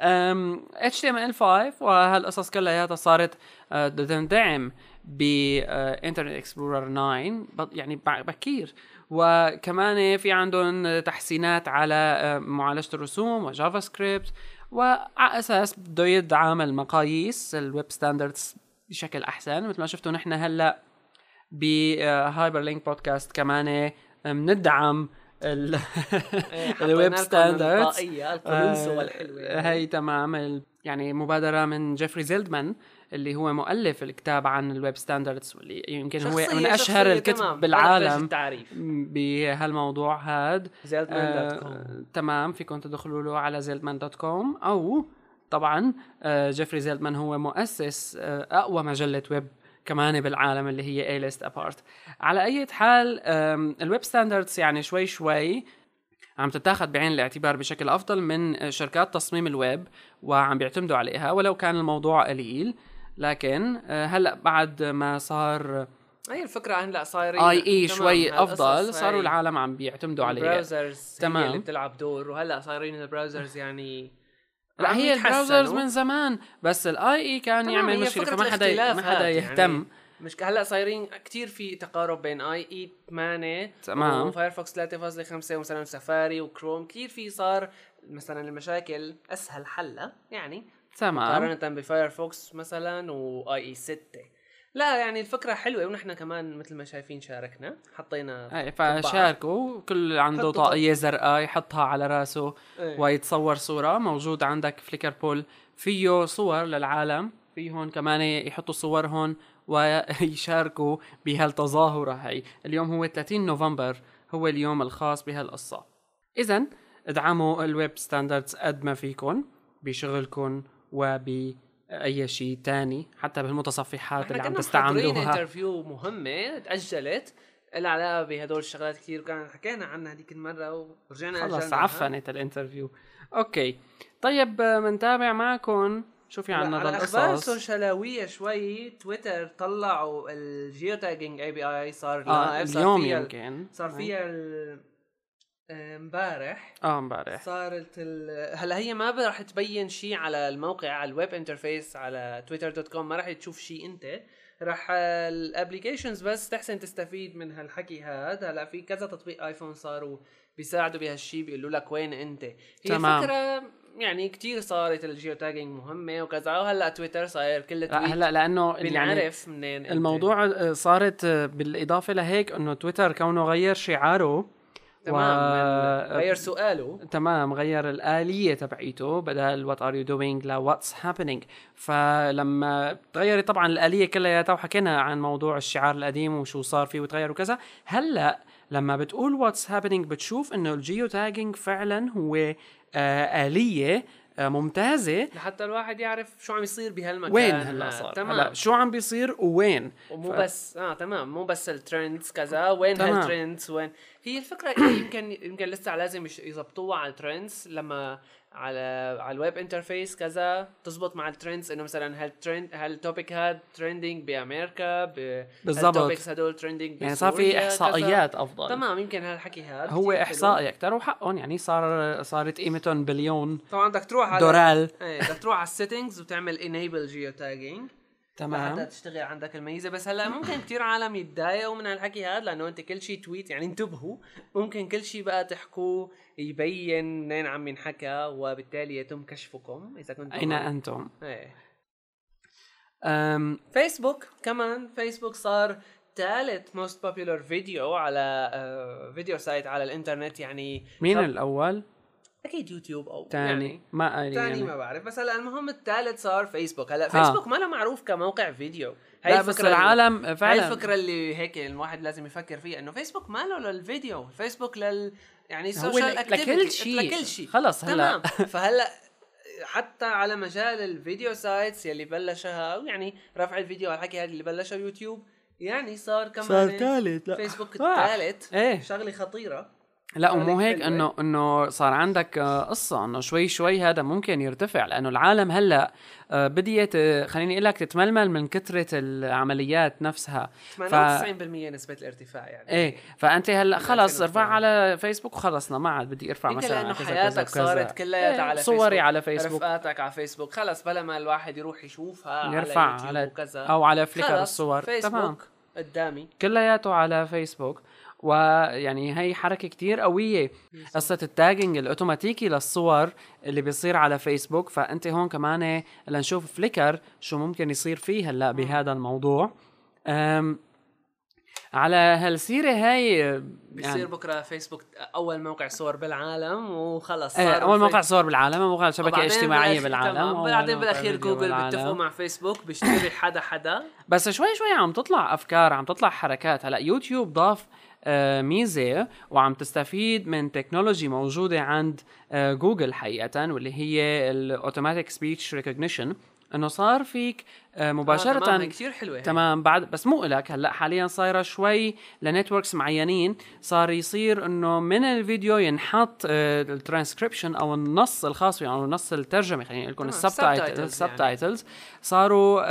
A: أم، HTML5 وهالقصص كلياتها صارت آه، تندعم بانترنت اكسبلورر 9 بط- يعني بكير. وكمان في عندهم تحسينات على آه، معالجة الرسوم وجافا سكريبت. وعلى أساس بده يدعم المقاييس ال web standards بشكل أحسن. مثل ما شفتوا نحن هلأ بهايبر لينك بودكاست كمان بندعم
B: إيه، [LAUGHS] حطينا
A: ال
B: web standards والحلوة
A: هي تمام. يعني مبادرة من جيفري زيلدمان اللي هو مؤلف الكتاب عن ال web standards واللي يمكن هو من
B: أشهر
A: الكتب بالعالم بهالموضوع هاد.
B: زيلدمان dot com.
A: آه تمام فيكم تدخلوا له على زيلدمان dot com. أو طبعا آه جيفري زيلدمان هو مؤسس آه أقوى مجلة ويب كمان بالعالم اللي هي A List Apart على أي حال ال web standards يعني شوي شوي عم تتاخذ بعين الاعتبار بشكل أفضل من شركات تصميم الويب وعم بيعتمدوا عليها ولو كان الموضوع قليل. لكن آه، هلأ بعد ما صار
B: هي الفكرة هلا صايرين IE
A: شوي أفضل صاروا العالم عم بيعتمدوا عليها
B: ال
A: browsers
B: تمام. اللي بتلعب دور وهلأ صايرين ال browsers
A: يعني
B: لأ
A: هي.
B: ال
A: browsers من زمان بس ال IE كان يعمل
B: مشكلة
A: فما حدا ما حدا يهتم
B: يعني. مش هلأ صايرين كتير في تقارب بين IE 8
A: تمام.
B: وفايرفوكس 3.5 ومثلا سفاري وكروم كثير في صار مثلا المشاكل أسهل حلها يعني
A: تمام
B: مقارنة بفايرفوكس مثلا و IE 6 لا يعني الفكرة حلوة ونحن كمان مثل ما شايفين شاركنا. حطينا أي.
A: فشاركوا. كل عنده طاقية زرقاء يحطها على راسه
B: إيه.
A: ويتصور صورة. موجود عندك فليكر pool فيه صور للعالم. فيهم كمان يحطوا صورهم ويشاركوا بهالتظاهرة هي. اليوم هو 30 نوفمبر. هو اليوم الخاص بهالقصة. إذا ادعموا ال web standards قد ما فيكم بشغلكم وبأي شيء تاني حتى بالمتصفحات اللي عم تستعملوها.
B: interview مهمة تأجلت. لها علاقة بهدول الشغلات كثير وكان حكينا عنها هذيك المرة ورجعنا
A: خلص. عفنت ال interview okay. طيب آه، بنتابع معكم شو في عنا
B: على أخبار
A: القصص.
B: social شوي شوي تويتر طلعوا ال geotagging API صار
A: آه اليوم
B: فيها
A: يمكن.
B: صار فيها ال- آه، امبارح
A: آه امبارح
B: صارت ال... هلا هي ما راح تبين شيء على الموقع على ال web interface على تويتر dot com ما راح تشوف شيء انت راح ال applications بس تحسن تستفيد من هالحكي هذا هلا في كذا تطبيق آيفون صاروا بيساعدوا بهالشيء بيقولوا لك وين انت هي
A: تمام.
B: فكرة يعني كتير صارت ال geotagging مهمة وكذا وهلا تويتر صاير كل tweet
A: هلا لأنه يعني
B: بنعرف منين أنت.
A: الموضوع صارت بالإضافة لهيك إنه تويتر كونه غير شعاره
B: تمام. غير سؤاله.
A: تمام غير الآلية تبعيته. بدل what are you doing ل what's happening فلما تغيرت طبعا الآلية كلياتها وحكينا عن موضوع الشعار القديم وشو صار فيه وتغير وكذا. هلأ لما بتقول what's happening بتشوف إنه ال geotagging فعلا هو آه آلية آه ممتازة.
B: لحتى الواحد يعرف شو عم يصير بهالمكان.
A: وين
B: هلأ.
A: صار؟
B: تمام.
A: هلا شو عم بيصير وين؟
B: ومو
A: ف-
B: بس آه تمام. مو بس ال trends كذا. وين
A: تمام.
B: هال trends وين هي الفكرة يمكن يمكن لسه لازم يظبطوها على ال trends لما على على ال web interface كذا تزبط مع ال trends إنه مثلا هال trend هال topic هاد trending بأمريكا
A: بالضبط.
B: هال topics هدول trending
A: يعني صار في إحصائيات أفضل.
B: تمام يمكن هالحكي هذا
A: هو إحصائي أكثر وحقهم يعني صار صارت قيمتهم بليون
B: طبعا بدك تروح على
A: دورال.
B: إيه بدك تروح على ال settings وتعمل enable geotagging
A: تمام.
B: تشتغل عندك الميزة. بس هلا ممكن كثير عالم يتضايقوا من هالحكي هذا لأنه أنت كل شيء tweet يعني انتبهوا. ممكن كل شيء بقى تحكوه يبين منين عم ينحكى وبالتالي يتم كشفكم إذا كنتم أين
A: أنتم؟
B: إيه.
A: أم
B: فيسبوك كمان. فيسبوك صار ثالث most popular video على آه، video site على الإنترنت يعني
A: مين الأول؟
B: أكيد يوتيوب أو
A: ثاني
B: يعني
A: ما
B: ثاني
A: يعني.
B: ما بعرف. بس هلأ المهم الثالث صار فيسبوك هلأ
A: ها.
B: فيسبوك ما له معروف كموقع فيديو.
A: لا بس العالم
B: هاي
A: فعلا
B: الفكرة اللي هيك الواحد لازم يفكر فيها إنه فيسبوك ما له للفيديو. فيسبوك لل يعني
A: ال
B: social
A: لك-
B: activity،
A: لكل شيء.
B: لكل شيء.
A: خلص هلأ.
B: تمام. [LAUGHS] فهلأ حتى على مجال ال video sites يلي بلشها يعني رفع الفيديو على الحكي هذا اللي بلشها يوتيوب يعني صار كمان
A: ثالث
B: فيسبوك
A: آه.
B: الثالث.
A: إيه.
B: شغلة خطيرة.
A: لا ومو هيك. إنه إنه صار عندك آه، قصة إنه شوي شوي هذا ممكن يرتفع لأنه العالم هلأ آه، بديت آه، خليني أقول لك تتململ من كثره العمليات نفسها.
B: 98% نسبة الارتفاع يعني.
A: إيه فأنت
B: هلأ
A: خلص ارفع
B: 2008.
A: على فيسبوك وخلصنا ما عاد بدي ارفع مثلا لأنه
B: حياتك. صارت كلياتها
A: إيه،
B: على
A: صوري
B: فيسبوك
A: على فيسبوك.
B: رفقاتك على فيسبوك. خلص بلا ما الواحد يروح يشوفها
A: يرفع
B: على
A: على
B: وكذا.
A: أو على فليكر الصور.
B: فيسبوك
A: تمام.
B: قدامي.
A: كلياته على فيسبوك. ويعني هي حركة كتير قوية. قصة ال tagging الأوتوماتيكي للصور اللي بيصير على فيسبوك فأنت هون كمان لنشوف فليكر شو ممكن يصير فيه هلأ بهذا الموضوع. أم على هالسيرة هاي
B: بيصير
A: يعني
B: بكرة فيسبوك أول موقع صور بالعالم وخلص
A: إيه
B: صار
A: أول
B: الفي-
A: موقع صور بالعالم أول موقع اجتماعية
B: بالأخير-
A: بالعالم
B: بعدين بالاخير جوجل. بيتفقوا مع فيسبوك بيشتري حدا حدا.
A: بس شوي شوي عم تطلع أفكار عم تطلع حركات. هلأ يوتيوب ضاف آه، ميزة وعم تستفيد من technology موجودة عند آه، جوجل حقيقه واللي هي ال automatic speech recognition إنه صار فيك آه، مباشره
B: آه تمام كثير حلوة هي.
A: تمام بعد بس مو إلك. هلأ حاليا صايرة شوي ل networks معينين. صار يصير إنه من الفيديو ينحط الترانسكريبشن أو النص الخاص أو نص الترجمة خلينا نقول لكم ال
B: subtitles
A: ال subtitles صاروا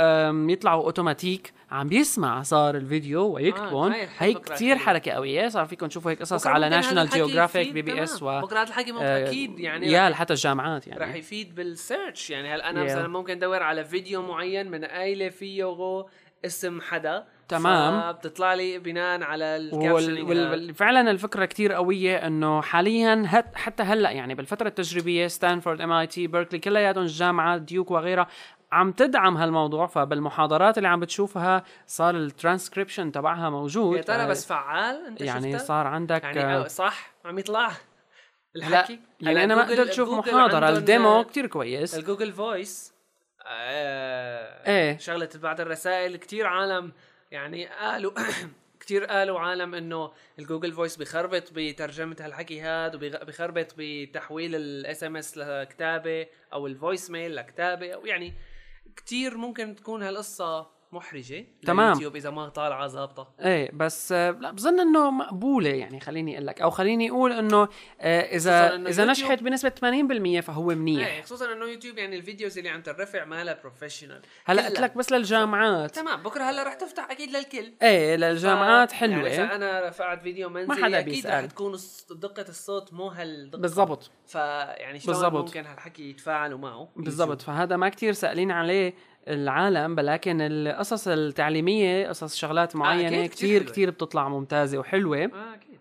A: يطلعوا اوتوماتيك عم بيسمع صار الفيديو ويكتبون
B: آه،
A: هي كثير. حركة قوية. صار فيكم تشوفوا هيك قصص على ناشونال جيوغرافيك
B: PBS.
A: و
B: بكرة هذا الحكي ممكن
A: آه،
B: أكيد يعني.
A: يا حتى الجامعات يعني.
B: رح يفيد بال search يعني. هلأ أنا
A: Yeah.
B: مثلا ممكن أدور على فيديو معين من قايله فيه غو اسم حدا
A: تمام.
B: بتطلع لي بناء على.
A: ال
B: captioning
A: وال... وال... فعلا الفكرة كتير قوية إنه حاليا هت... حتى هلأ يعني بالفترة التجريبية ستانفورد MIT بيركلي كلياتهم الجامعات ديوك وغيرها عم تدعم هالموضوع فبالمحاضرات اللي عم بتشوفها صار الترانسكريبشن تبعها موجود
B: يا ترى بس فعال انت
A: يعني
B: شفتها؟
A: صار عندك
B: يعني
A: آه،
B: آه، صح عم يطلع
A: لا
B: الحكي
A: يعني
B: هلا
A: أنا ما قدرت
B: أشوف
A: محاضرة
B: ال
A: demo كتير كويس
B: ال Google Voice آه
A: إيه.
B: شغله بعض الرسائل كتير عالم يعني قالوا [COUGHS] كتير قالوا عالم إنه ال Google Voice بخربط بترجمة هالحكي هاد وبخربط بتحويل ال SMS لكتابة أو ال voicemail لكتابة أو يعني كتير ممكن تكون هالقصة محرجة
A: تمام.
B: لليوتيوب إذا ما طالعة ظابطة.
A: إيه بس آه، لا بظن إنه مقبولة يعني خليني أقول لك. أو خليني أقول إنه آه،
B: خصوصاً
A: اذا
B: إنه
A: إذا
B: يوتيوب-
A: نجحت بنسبة 80% فهو منيح.
B: إيه خصوصا إنه يوتيوب يعني ال videos اللي عم ترفع مالها professional
A: هلا قلت لك بس للجامعات.
B: تمام بكرة هلا رح تفتح أكيد للكل.
A: إيه للجامعات
B: ف-
A: حلوة.
B: يعني إذا أنا رفعت فيديو منزلي
A: حدا
B: أكيد
A: بيسأل.
B: رح تكون دقة الصوت مو هالدقة.
A: بالضبط.
B: فيعني شلون
A: بالضبط.
B: ممكن هالحكي يتفاعلوا معه؟
A: بالضبط. فهذا ما كتير سألين عليه. العالم ولكن القصص التعليمية قصص شغلات معينة
B: أكيد، كتير
A: كتير
B: حلوة.
A: كتير بتطلع ممتازة وحلوة.
B: آه أكيد.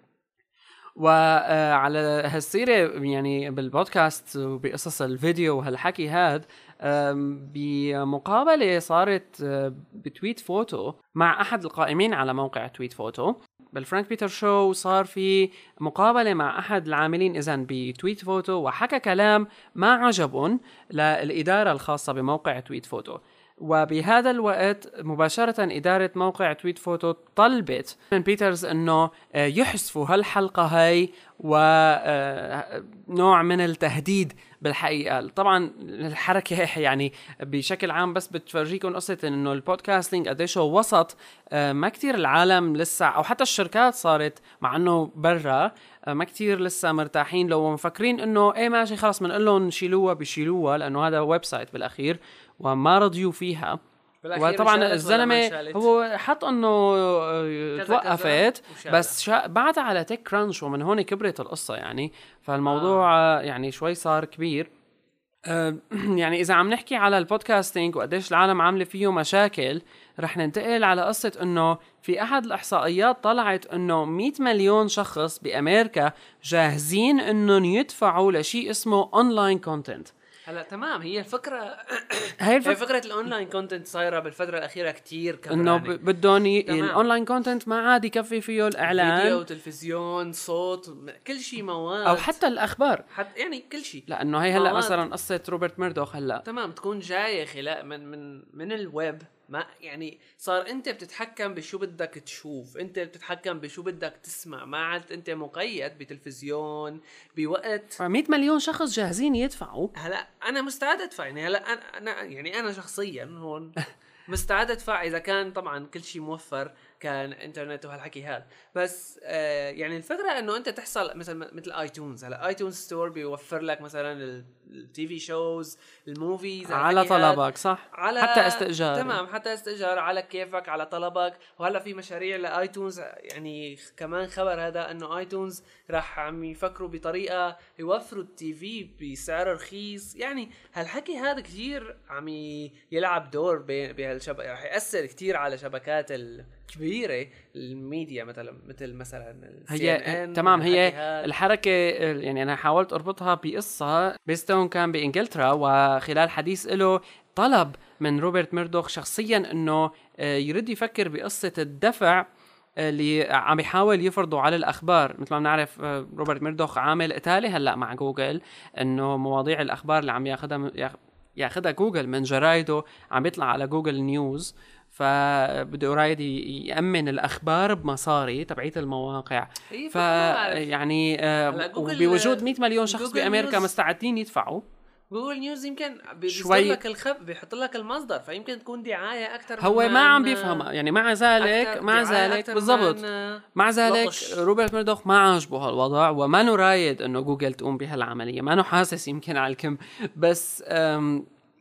A: وعلى هالسيرة يعني بالبودكاست وبقصص الفيديو وهالحكي هاد أم، بمقابلة صارت أه، ب TweetPhoto مع أحد القائمين على موقع TweetPhoto. بال Frank Peters Show صار في مقابلة مع أحد العاملين إذا ب TweetPhoto وحكى كلام ما عجبهم للإدارة الخاصة بموقع TweetPhoto. وبهذا الوقت مباشرة إدارة موقع TweetPhoto طلبت من Peters أنه آه، يحذفوا هالحلقة هاي ونوع من التهديد بالحقيقة. طبعا الحركة [LAUGHS] يعني بشكل عام بس بتفرجيكم قصة إنه ال podcasting قديش وسط آه، ما كتير العالم لسه أو حتى الشركات صارت مع إنه برا آه، ما كتير لسه مرتاحين لو مفكرين إنه إيه ماشي خلص بنقول لهم شيلوها بشيلوها لأنه هذا website بالأخير. وما رضيوا فيها وطبعا
B: الزلمة؟
A: هو حط إنه آه، توقفت. بس شا... بعدها على TechCrunch ومن هون كبرت القصة يعني فالموضوع آه. يعني شوي صار كبير آه، [CLEARS THROAT] يعني إذا عم نحكي على ال podcasting وقديش العالم عاملة فيه مشاكل رح ننتقل على قصة إنه في أحد الإحصائيات طلعت إنه 100 مليون شخص بأمريكا جاهزين إنهم يدفعوا لشيء اسمه online content
B: هلا تمام. هي الفكرة [COUGHS]
A: هي
B: هي
A: الفكرة
B: فكرة ال online content صايرة بالفترة الأخيرة كتير
A: إنه
B: كبرانه
A: ب- بدهم.
B: ال
A: online content ما عاد يكفي فيه
B: فيديو
A: الاعلان
B: تلفزيون صوت كل شيء مواد.
A: أو حتى الأخبار.
B: حتى يعني كل شيء
A: لأنه هي هلا
B: مواد.
A: مثلا قصة روبرت ميردوخ هلا.
B: تمام تكون جاية خلاء من من من الويب. ما يعني صار انت بتتحكم بشو بدك تشوف انت بتتحكم بشو بدك تسمع ما عاد انت مقيد بتلفزيون بوقت.
A: 100 مليون شخص جاهزين يدفعوا.
B: هلا أنا مستعد أدفع يعني هلا أنا يعني أنا شخصيا هون [LAUGHS] مستعد أدفع إذا كان طبعا كل شيء موفر كان إنترنت وهالحكي هذا بس آه يعني الفكرة إنه أنت تحصل مثلا مثل iTunes هلا iTunes Store بيوفر لك مثلا ال TV shows
A: ال
B: movies على.
A: طلبك صح؟
B: على
A: حتى استئجار.
B: تمام حتى استئجار على كيفك على طلبك. وهلا في مشاريع ل iTunes يعني كمان خبر هذا إنه iTunes راح عم يفكروا بطريقة يوفروا التي في بسعر رخيص. يعني هالحكي هذا كثير عم يلعب دور بهالشبكه راح يأثر كثير على شبكات الكبيره الميديا مثلا مثل مثلا
A: هي تمام هي. الحركة يعني أنا حاولت أربطها بقصة بيستون كان بإنجلترا وخلال حديث له طلب من روبرت ميردوخ شخصيا إنه آه، يرد يفكر بقصة الدفع اللي عم يحاول يفرضوا على الأخبار مثل ما بنعرف آه، روبرت ميردوخ عامل قتالي هلأ مع جوجل إنه مواضيع الأخبار اللي عم ياخذها ياخ- ياخذها جوجل من جرايده عم يطلع على Google News فبده رايد يأمن الأخبار بمصاري تبعيت المواقع.
B: هي
A: ف. يعني آه، وبوجود 100 مليون شخص بأمريكا
B: News-
A: مستعدين يدفعوا.
B: Google News يمكن
A: شوي-
B: لك الخب بيحط لك المصدر فيمكن تكون دعاية أكثر
A: هو ما عم بيفهم. يعني مع ذلك مع ذلك بالضبط. مع ذلك. روبرت ميردوخ ما عاجبه هالوضع وما رايد إنه جوجل تقوم بهالعملية. ما حاسس يمكن على الكم. بس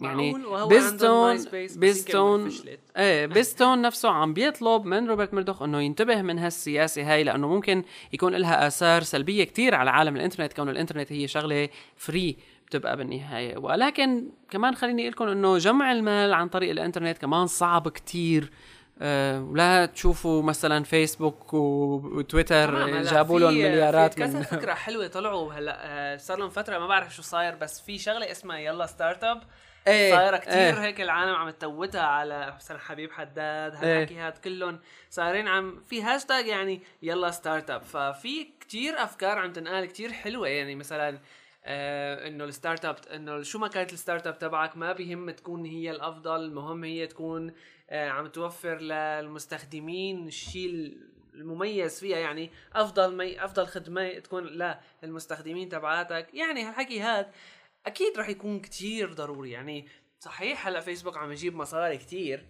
A: يعني
B: Biz Stone Biz
A: Stone.
B: إيه
A: Biz Stone نفسه عم بيطلب من روبرت ميردوخ إنه ينتبه من هالسياسة هاي لأنه ممكن يكون لها آثار سلبية كتير على عالم الإنترنت كون الإنترنت هي شغلة free بتبقى بالنهاية ولكن كمان خليني أقول لكم إنه جمع المال عن طريق الإنترنت كمان صعب كتير أه ولا تشوفوا مثلا فيسبوك وتويتر جابوا لهم مليارات
B: في كذا
A: من
B: فكرة [LAUGHS] حلوة طلعوا هلا آه، صار لهم فترة ما بعرف شو صاير بس في شغلة اسمها يلا startup.
A: إيه،
B: صايرة كثير
A: إيه.
B: هيك العالم عم تتوتها على مثلا حبيب حداد هالحكي هاد كلهم صايرين عم في هاشتاج يعني يلا startup. ففي كثير أفكار عم تنقال كثير حلوة يعني مثلا آه إنه ال startup إنه شو ما كانت ال startup تبعك ما بيهم تكون هي الأفضل المهم هي تكون عم توفر للمستخدمين الشيء المميز فيها. يعني أفضل مي أفضل خدمة تكون للمستخدمين تبعاتك. يعني هالحكي هاد أكيد رح يكون كتير ضروري. يعني صحيح هلأ فيسبوك عم يجيب مصاري كتير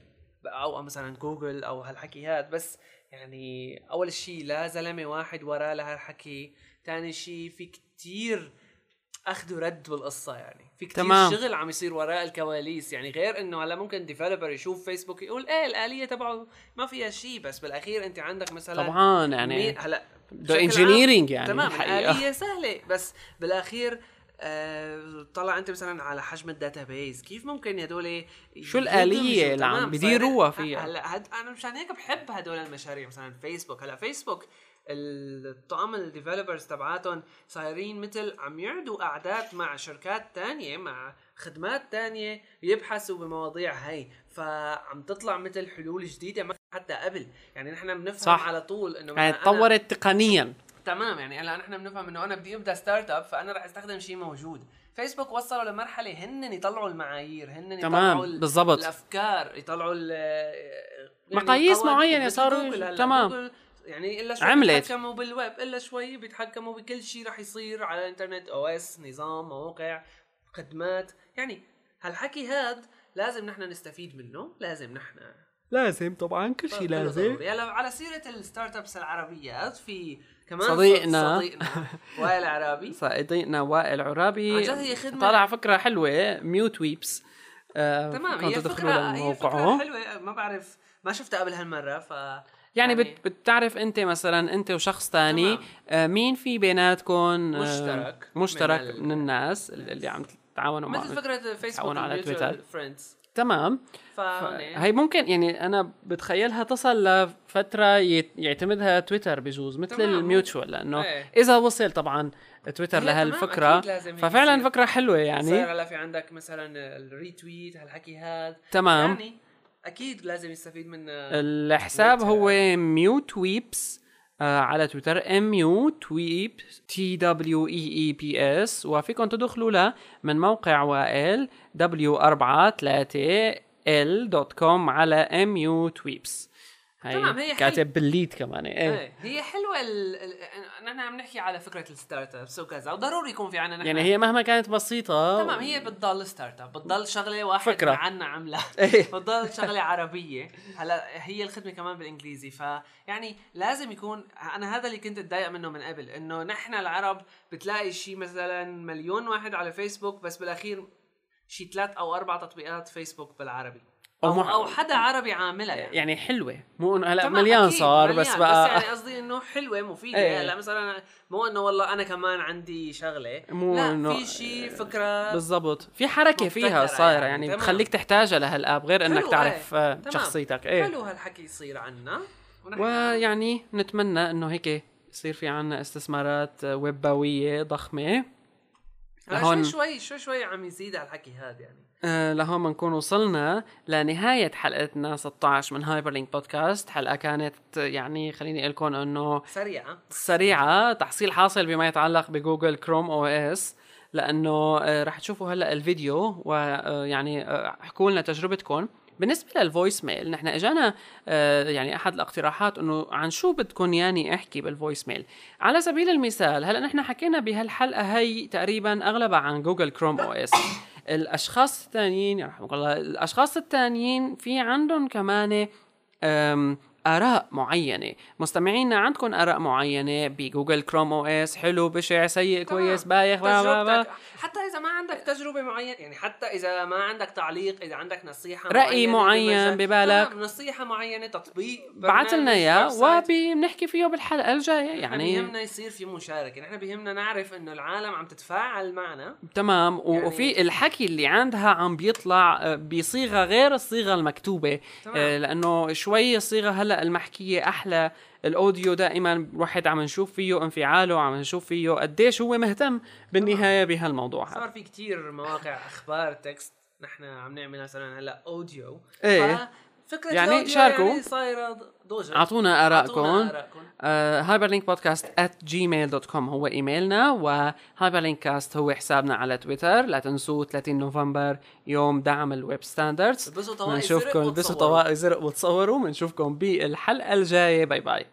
B: أو مثلا جوجل أو هالحكي هاد بس يعني أول شيء لا زلمة واحد وراه لهالحكي. ثاني شيء في كتير اخذ ورد بالقصة يعني. في كتير
A: تمام.
B: شغل عم يصير وراء الكواليس. يعني غير إنه هلا ممكن developer يشوف فيسبوك يقول إيه الآلية تبعه ما فيها شيء بس بالأخير أنت عندك مثلا
A: طبعا يعني
B: هلا عام-
A: يعني
B: تمام. الآلية سهلة. بس بالأخير آه طلع أنت مثلا على حجم ال database. كيف ممكن هدول
A: شو الآلية اللي عم
B: صار-
A: فيها؟
B: هلا هد أنا مشان هيك بحب هدول المشاريع مثلا فيسبوك هلا فيسبوك الطقم ال developers تبعاتهم صايرين مثل عم يعدوا قعدات مع شركات تانية مع خدمات تانية يبحثوا بمواضيع هاي فعم تطلع مثل حلول جديدة ما حتى قبل يعني نحن بنفهم
A: صح.
B: على طول إنه
A: يعني تطورت تقنيا
B: تمام يعني هلأ نحن بنفهم إنه أنا بدي أبدأ startup فأنا رح أستخدم شيء موجود فيسبوك وصلوا لمرحلة هن يطلعوا المعايير هن
A: تمام،
B: يطلعوا. الأفكار يطلعوا يعني
A: مقاييس
B: مثل
A: صاروا- تمام.
B: جوجل يعني إلا شوي
A: عملت.
B: بيتحكموا بالويب إلا شوي بيتحكموا بكل شيء رح يصير على الإنترنت OS نظام مواقع خدمات يعني هالحكي هاد لازم نحن نستفيد منه لازم نحن.
A: لازم طبعا كل شيء
B: ضروري. هلا على سيرة ال startups العربيات في كمان
A: صديقنا.
B: صديقنا [LAUGHS] وائل عرابي.
A: صديقنا وائل عرابي.
B: عن جد هي خدمة-
A: طالع فكرة حلوة MuTweeps. آه
B: تمام هي فكره هي
A: فكرة
B: حلوة ما بعرف ما شفتها قبل هالمرة ف
A: يعني بت بتعرف انت مثلا انت وشخص تاني. آه مين في بيناتكم آه
B: مشترك
A: مشترك
B: من
A: من, الناس اللي عم تتعاونوا معه
B: مثل فكرة فيسبوك
A: على تويتر.
B: friends
A: تمام
B: فهون
A: هي ممكن يعني أنا بتخيلها تصل لفترة يعتمدها تويتر بجوز مثل.
B: ال
A: mutual لأنه
B: إيه.
A: إذا وصل طبعا تويتر
B: لهالفكرة
A: ففعلا. فكرة حلوة
B: صار
A: يعني
B: هلا في عندك مثلا ال retweet هالحكي هاد
A: تمام
B: يعني أكيد لازم يستفيد من
A: الحساب
B: تويتر.
A: هو MuTweeps آه على تويتر ام يو تويب تي دبليو اي اي بي اس وفيكم تدخلوا له من موقع وائل دبليو 4 3 ال دوت كوم على ام يو تويبس
B: تمام، هي حل-
A: كاتب بالليد كمان. إيه.
B: إيه هي حلوة ال... ال... نحن عم نحكي على فكرة الستارت ابس وكذا وضروري يكون في عنا نحن.
A: يعني هي مهما كانت بسيطة.
B: تمام هي بتضل ستارت اب بتضل شغلة واحد
A: فكرة.
B: عنا عامله [LAUGHS]
A: إيه. [LAUGHS]
B: بتضل شغلة عربية. هلا هي الخدمة كمان بالإنجليزي فيعني لازم يكون أنا هذا اللي كنت أتضايق منه من قبل إنه نحن العرب بتلاقي شيء مثلا مليون واحد على فيسبوك بس بالأخير شيء ثلاث أو أربع تطبيقات فيسبوك بالعربي.
A: أو
B: أو,
A: مح-
B: أو حدا عربي عاملها يعني.
A: يعني حلوة. مو إنه هلا مليان صار
B: مليان،
A: بس بقى
B: بس يعني قصدي إنه حلوة مفيدة.
A: إيه.
B: هلا مثلا مو إنه والله أنا كمان عندي شغلة.
A: مو
B: لا
A: إنه-
B: في شيء فكرة
A: بالضبط. في حركة فيها
B: مبتكرة
A: صايرة
B: يعني،
A: يعني. بتخليك تحتاجها لهالآب غير
B: إنك
A: تعرف. آه،
B: تمام.
A: شخصيتك. إيه.
B: حلو هالحكي يصير عنا.
A: ويعني نتمنى إنه هيك يصير في عنا استثمارات ويباويه ضخمة.
B: هلا
A: لهون-
B: شوي شوي شوي شوي عم يزيد هالحكي هذا يعني.
A: آه لهون بنكون وصلنا لنهاية حلقتنا 16 من Hyperlink Podcast حلقة كانت آه، يعني خليني أقول لكم أنه
B: سريعة.
A: سريعة. تحصيل حاصل بما يتعلق بجوجل كروم OS لأنه آه، رح تشوفوا هلأ الفيديو ويعني احكوا لنا تجربتكم. بالنسبة لل voicemail نحن إجانا آه، يعني أحد الاقتراحات إنه عن شو بدكم ياني أحكي بال voicemail على سبيل المثال هلأ نحن حكينا بهالحلقة هي تقريبا أغلبها عن جوجل كروم OS الأشخاص الثانيين يرحمك الله الأشخاص الثانيين في عندهم كمان أم، آراء معينة. مستمعينا عندكم آراء معينة بجوجل كروم أو اس حلو بشع سيء كويس بايخ
B: حتى إذا ما عندك تجربة معينة يعني حتى إذا ما عندك تعليق إذا عندك نصيحة
A: رأي
B: معينة
A: معين ببالك.
B: نصيحة معينة تطبيق
A: بعت لنا اياه. وبنحكي فيه بالحلقة الجاية
B: يعني. بيهمنا يصير في مشاركة. نحن بيهمنا نعرف إنه العالم عم تتفاعل معنا.
A: تمام
B: يعني-
A: وفي الحكي اللي عندها عم بيطلع آه، بصيغة غير الصيغة المكتوبة.
B: تمام.
A: آه، لأنه شوي الصيغة هلأ المحكية أحلى الأوديو دائما واحد عم نشوف فيه انفعاله عم نشوف فيه قديش هو مهتم بالنهاية بهالموضوع هذا
B: صار في كتير مواقع أخبار text نحن عم نعمل مثلا هلأ audio
A: إيه.
B: فكرة
A: يعني شاركوا.
B: يعني صايرة ضوجة
A: أعطونا ارائكم
B: أعطونا آرائكم.
A: hyperlinkpodcast at gmail.com هو إيميلنا و hyperlinkcast هو حسابنا على تويتر. لا تنسوا 30 نوفمبر يوم دعم ال
B: web standards
A: بنشوفكم البسوا. طواقي زرق وتصوروا. بنشوفكم بالحلقة الجاية. bye bye.